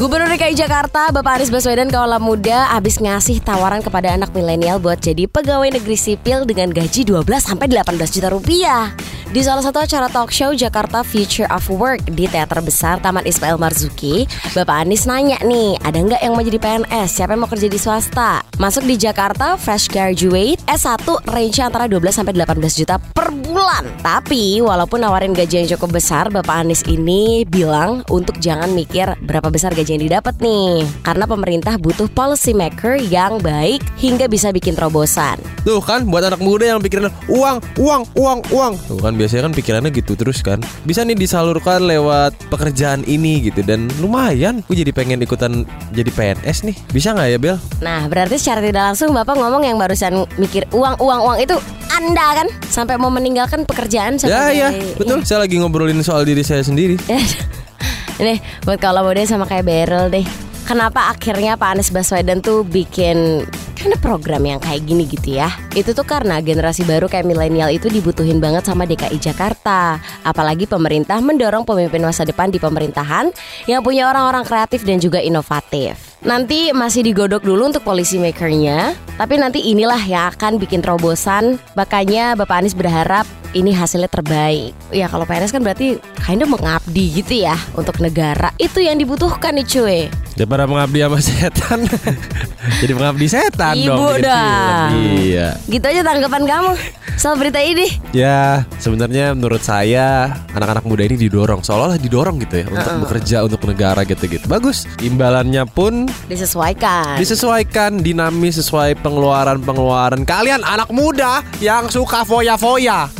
Gubernur DKI Jakarta, Bapak Anies Baswedan Kaula Muda habis ngasih tawaran kepada anak milenial buat jadi pegawai negeri sipil dengan gaji 12 sampai 18 juta rupiah. Di salah satu acara talk show Jakarta Future of Work di Teater Besar Taman Ismail Marzuki, Bapak Anies nanya nih, ada nggak yang mau jadi PNS? Siapa yang mau kerja di swasta? Masuk di Jakarta, fresh graduate, S1 range antara 12 sampai 18 juta per bulan. Tapi walaupun nawarin gaji yang cukup besar, Bapak Anies ini bilang untuk jangan mikir berapa besar gaji yang didapat nih. Karena pemerintah butuh policy maker yang baik hingga bisa bikin terobosan. Tuh kan buat anak muda yang pikiran uang, uang, uang, uang. Tuh kan biasanya kan pikirannya gitu terus kan. Bisa nih disalurkan lewat pekerjaan ini gitu dan lumayan. Gue jadi pengen ikutan jadi PNS nih. Bisa nggak ya Bel? Nah, berarti secara tidak langsung Bapak ngomong yang barusan mikir uang, uang, uang itu Anda kan sampai mau meninggalkan pekerjaan Ya sampai ya betul. Saya lagi ngobrolin soal diri saya sendiri. Nih, buat kalau muda sama kayak Beryl deh. Kenapa akhirnya Pak Anies Baswedan tuh bikin kan program yang kayak gini gitu ya Itu tuh karena generasi baru kayak milenial itu dibutuhin banget sama DKI Jakarta Apalagi pemerintah mendorong pemimpin masa depan di pemerintahan Yang punya orang-orang kreatif dan juga inovatif Nanti masih digodok dulu untuk policy makernya Tapi nanti inilah yang akan bikin terobosan Makanya Bapak Anies berharap ini hasilnya terbaik. Ya kalau PNS kan berarti kinda mengabdi gitu ya untuk negara. Itu yang dibutuhkan nih cuy. Daripada mengabdi sama setan Jadi mengabdi setan Ibu dong dah. film. Iya Gitu aja tanggapan kamu soal berita ini. Ya sebenarnya menurut saya Anak-anak muda ini didorong Seolah-olah didorong gitu ya Untuk bekerja untuk negara gitu-gitu Bagus Imbalannya pun Disesuaikan. disesuaikan Dinamis sesuai pengeluaran-pengeluaran Kalian anak muda yang suka foya-foya